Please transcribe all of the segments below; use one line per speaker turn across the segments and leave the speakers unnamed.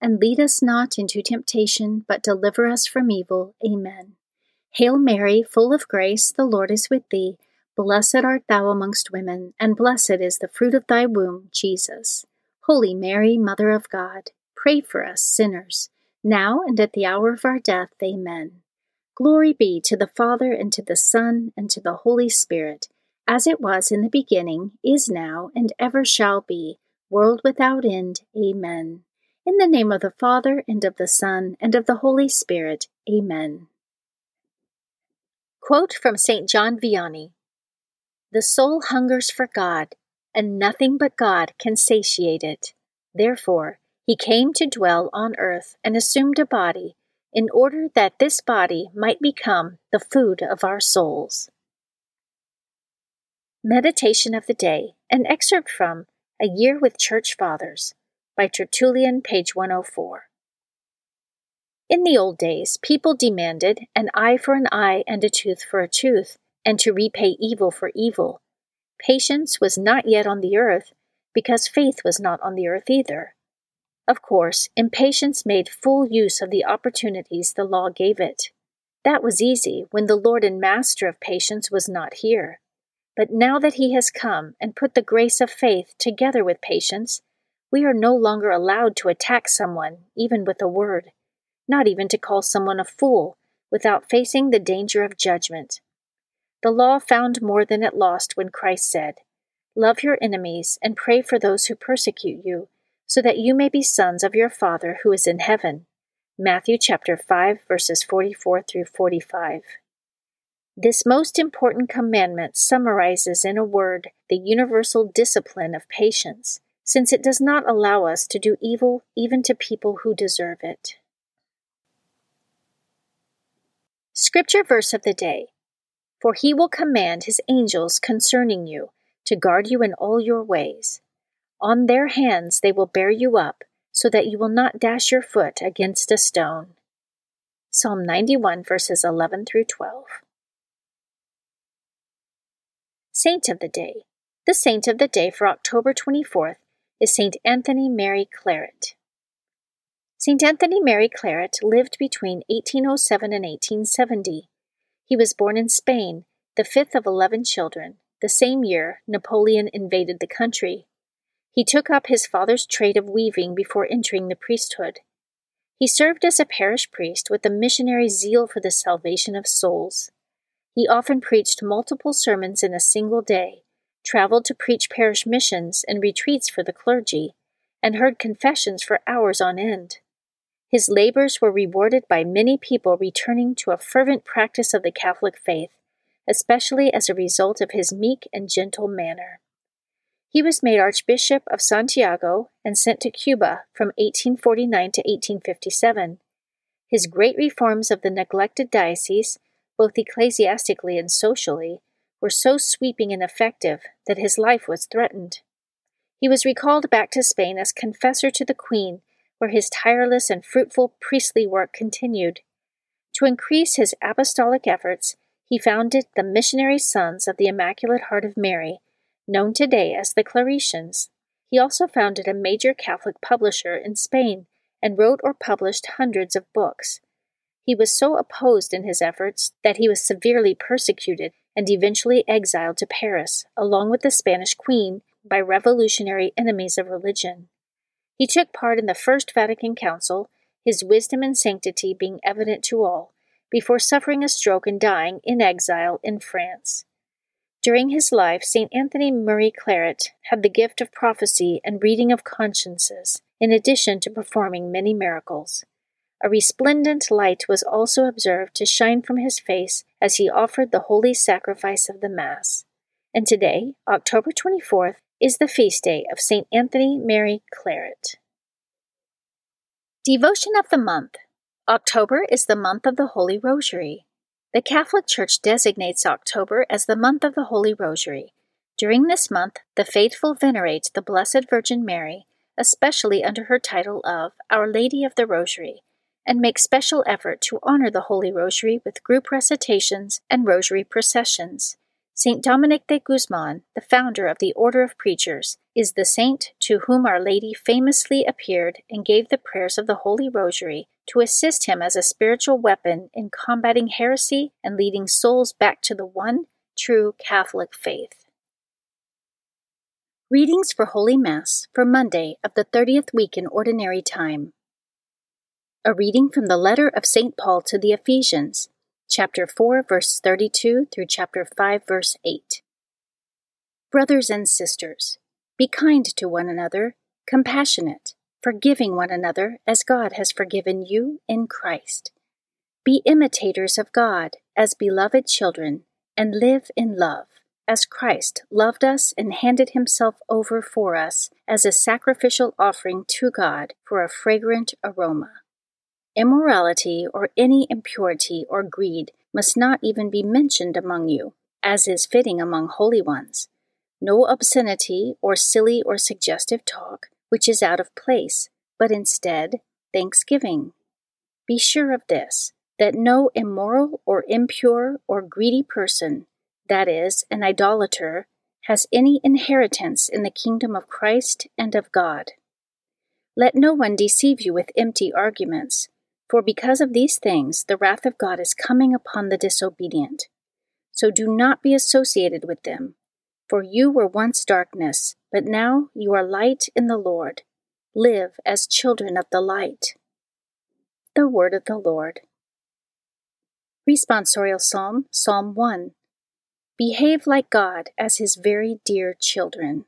and lead us not into temptation, but deliver us from evil. Amen. Hail Mary, full of grace, the Lord is with thee. Blessed art thou amongst women, and blessed is the fruit of thy womb, Jesus. Holy Mary, Mother of God, pray for us sinners, now and at the hour of our death. Amen. Glory be to the Father, and to the Son, and to the Holy Spirit, as it was in the beginning, is now, and ever shall be, world without end. Amen. In the name of the Father, and of the Son, and of the Holy Spirit. Amen. Quote from St. John Vianney The soul hungers for God, and nothing but God can satiate it. Therefore, he came to dwell on earth and assumed a body, in order that this body might become the food of our souls. Meditation of the Day, an excerpt from A Year with Church Fathers by Tertullian, page 104. In the old days, people demanded an eye for an eye and a tooth for a tooth, and to repay evil for evil. Patience was not yet on the earth, because faith was not on the earth either. Of course, impatience made full use of the opportunities the law gave it. That was easy when the Lord and Master of patience was not here. But now that he has come and put the grace of faith together with patience, we are no longer allowed to attack someone, even with a word, not even to call someone a fool, without facing the danger of judgment. The law found more than it lost when Christ said, Love your enemies and pray for those who persecute you, so that you may be sons of your Father who is in heaven. Matthew chapter 5 verses 44 through 45. This most important commandment summarizes in a word the universal discipline of patience since it does not allow us to do evil even to people who deserve it. Scripture verse of the day For he will command his angels concerning you to guard you in all your ways. On their hands they will bear you up, so that you will not dash your foot against a stone. Psalm 91, verses 11 through 12. Saint of the Day. The saint of the day for October 24th is St. Anthony Mary Claret. St. Anthony Mary Claret lived between 1807 and 1870. He was born in Spain, the fifth of eleven children, the same year Napoleon invaded the country. He took up his father's trade of weaving before entering the priesthood. He served as a parish priest with a missionary zeal for the salvation of souls. He often preached multiple sermons in a single day, traveled to preach parish missions and retreats for the clergy, and heard confessions for hours on end. His labors were rewarded by many people returning to a fervent practice of the Catholic faith, especially as a result of his meek and gentle manner. He was made Archbishop of Santiago and sent to Cuba from 1849 to 1857. His great reforms of the neglected diocese, both ecclesiastically and socially, were so sweeping and effective that his life was threatened. He was recalled back to Spain as confessor to the Queen, where his tireless and fruitful priestly work continued. To increase his apostolic efforts, he founded the Missionary Sons of the Immaculate Heart of Mary, known today as the Claretians. He also founded a major Catholic publisher in Spain and wrote or published hundreds of books. He was so opposed in his efforts that he was severely persecuted and eventually exiled to Paris, along with the Spanish queen, by revolutionary enemies of religion. He took part in the First Vatican Council, his wisdom and sanctity being evident to all, before suffering a stroke and dying in exile in France. During his life, St. Anthony Mary Claret had the gift of prophecy and reading of consciences, in addition to performing many miracles. A resplendent light was also observed to shine from his face as he offered the holy sacrifice of the Mass. And today, October 24th, is the feast day of St. Anthony Mary Claret. Devotion of the Month October is the month of the Holy Rosary. The Catholic Church designates October as the month of the Holy Rosary. During this month, the faithful venerate the Blessed Virgin Mary, especially under her title of Our Lady of the Rosary, and make special effort to honor the Holy Rosary with group recitations and rosary processions. Saint Dominic de Guzman, the founder of the Order of Preachers, is the saint to whom Our Lady famously appeared and gave the prayers of the Holy Rosary to assist him as a spiritual weapon in combating heresy and leading souls back to the one true Catholic faith. Readings for Holy Mass for Monday of the 30th week in Ordinary Time. A reading from the letter of St. Paul to the Ephesians, chapter 4, verse 32 through chapter 5, verse 8. Brothers and sisters, be kind to one another, compassionate, forgiving one another as God has forgiven you in Christ. Be imitators of God as beloved children, and live in love, as Christ loved us and handed himself over for us as a sacrificial offering to God for a fragrant aroma. Immorality or any impurity or greed must not even be mentioned among you, as is fitting among holy ones. No obscenity or silly or suggestive talk, which is out of place, but instead thanksgiving. Be sure of this that no immoral or impure or greedy person, that is, an idolater, has any inheritance in the kingdom of Christ and of God. Let no one deceive you with empty arguments for because of these things, the wrath of God is coming upon the disobedient. So do not be associated with them. For you were once darkness, but now you are light in the Lord. Live as children of the light. The Word of the Lord. Responsorial Psalm, Psalm 1. Behave like God as his very dear children.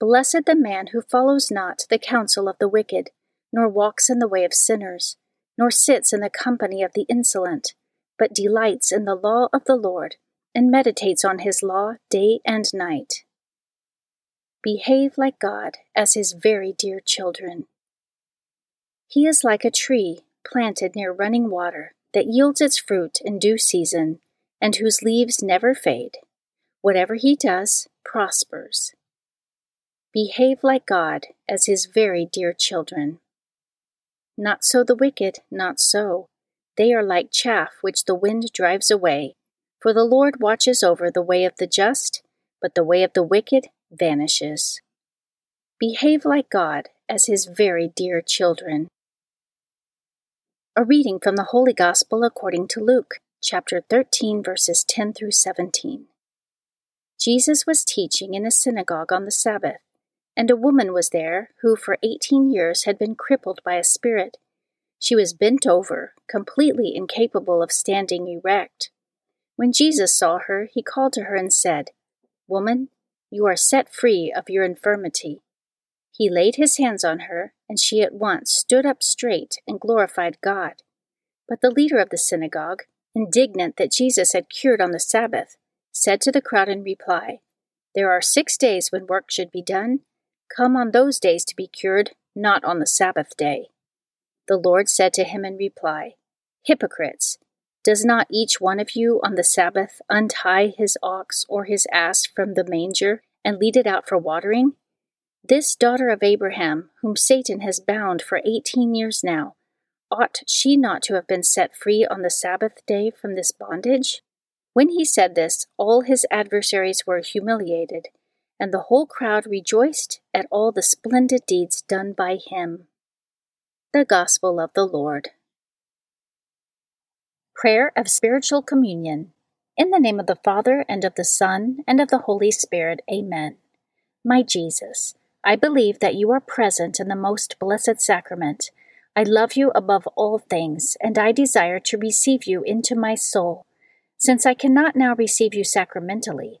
Blessed the man who follows not the counsel of the wicked nor walks in the way of sinners, nor sits in the company of the insolent, but delights in the law of the Lord, and meditates on his law day and night. Behave like God as his very dear children. He is like a tree planted near running water that yields its fruit in due season, and whose leaves never fade. Whatever he does prospers. Behave like God as his very dear children. Not so the wicked, not so. They are like chaff which the wind drives away. For the Lord watches over the way of the just, but the way of the wicked vanishes. Behave like God as his very dear children. A reading from the Holy Gospel according to Luke, chapter 13, verses 10 through 17. Jesus was teaching in a synagogue on the Sabbath and a woman was there who for eighteen years had been crippled by a spirit. She was bent over, completely incapable of standing erect. When Jesus saw her, he called to her and said, Woman, you are set free of your infirmity. He laid his hands on her, and she at once stood up straight and glorified God. But the leader of the synagogue, indignant that Jesus had cured on the Sabbath, said to the crowd in reply, There are six days when work should be done Come on those days to be cured, not on the Sabbath day. The Lord said to him in reply, Hypocrites! Does not each one of you on the Sabbath untie his ox or his ass from the manger and lead it out for watering? This daughter of Abraham, whom Satan has bound for eighteen years now, Ought she not to have been set free on the Sabbath day from this bondage? When he said this, all his adversaries were humiliated, and the whole crowd rejoiced at all the splendid deeds done by him. The Gospel of the Lord. Prayer of Spiritual Communion. In the name of the Father, and of the Son, and of the Holy Spirit. Amen. My Jesus, I believe that you are present in the most blessed sacrament I love you above all things, and I desire to receive you into my soul. Since I cannot now receive you sacramentally,